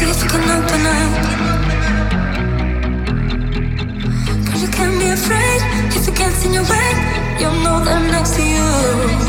Please you can't be afraid if you can't see your way. You know that I'm next to you.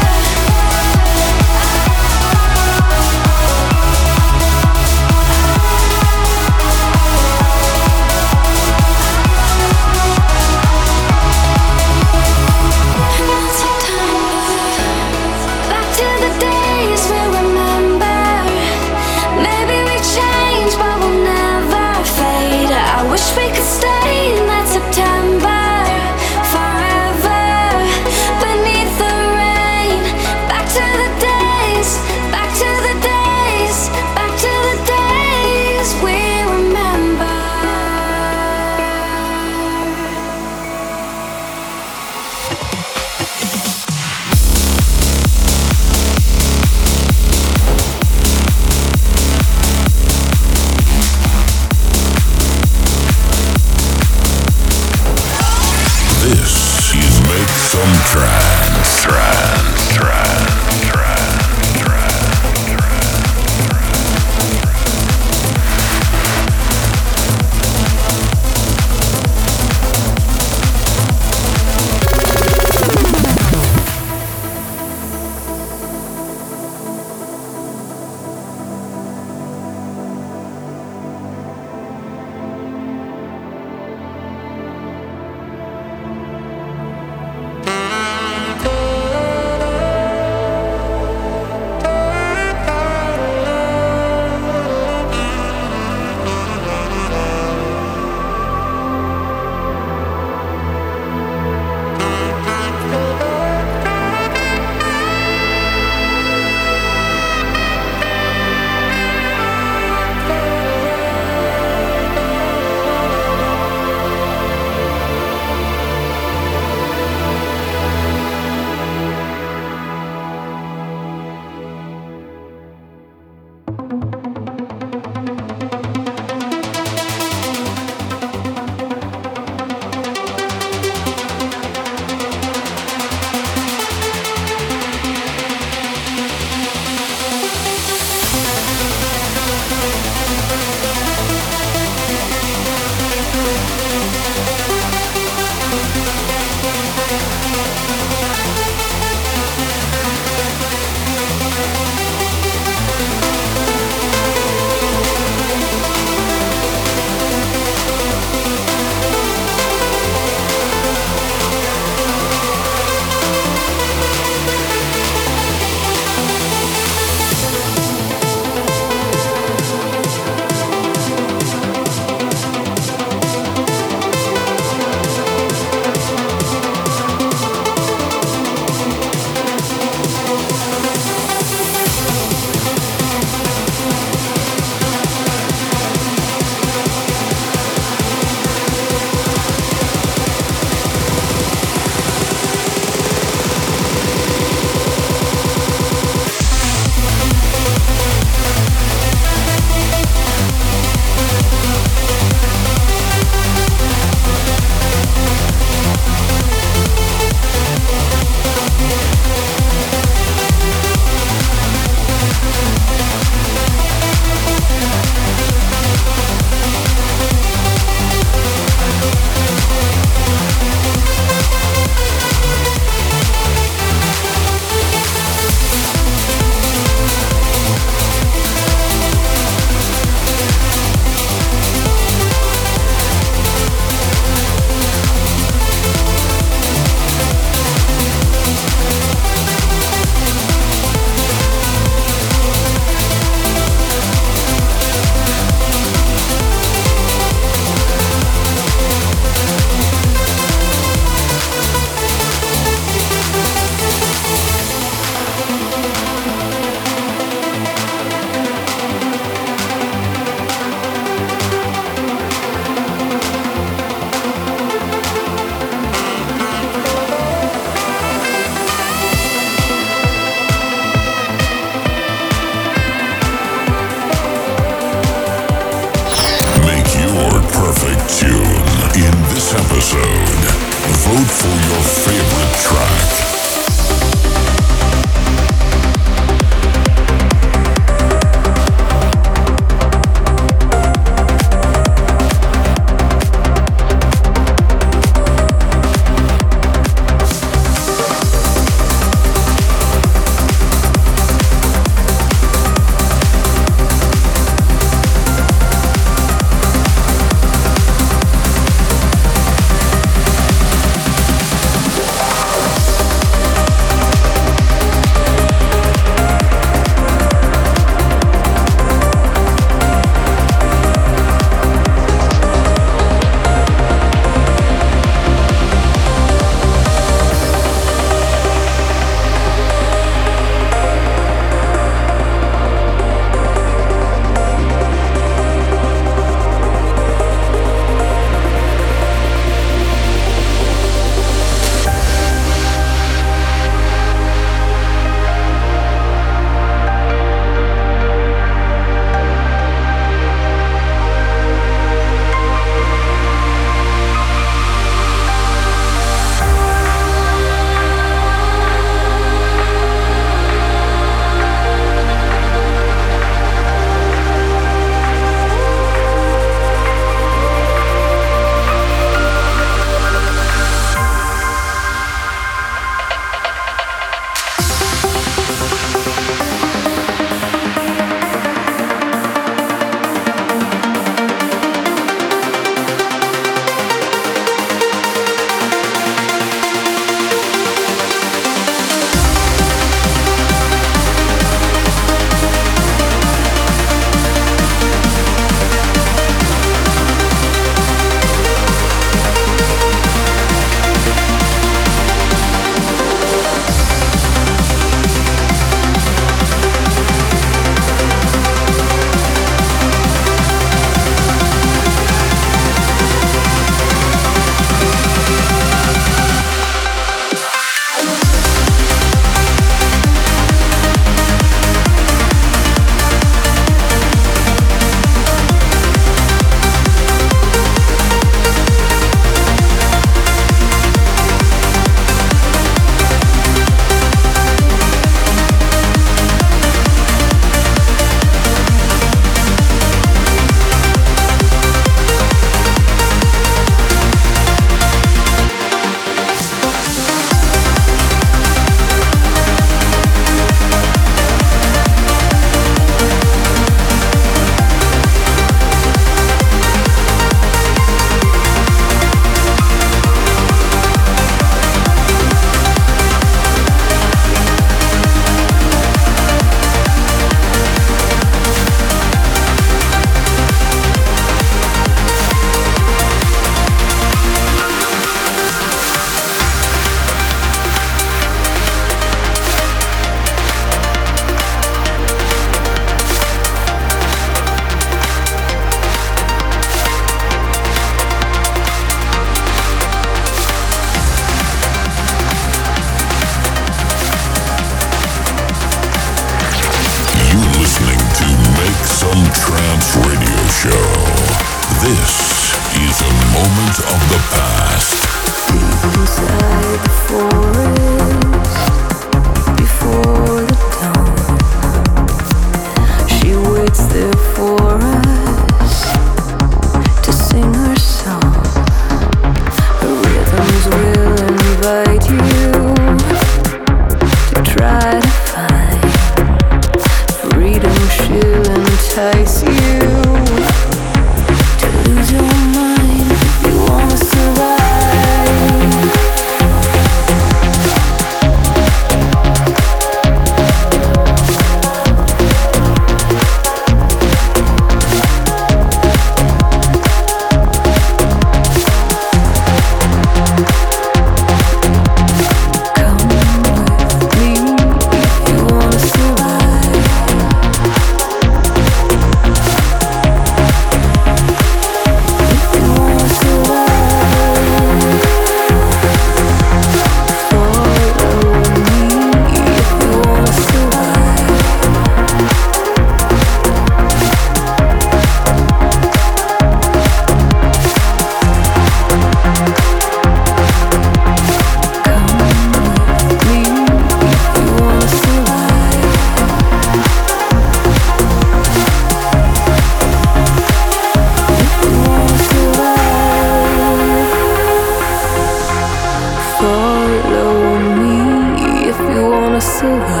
so high.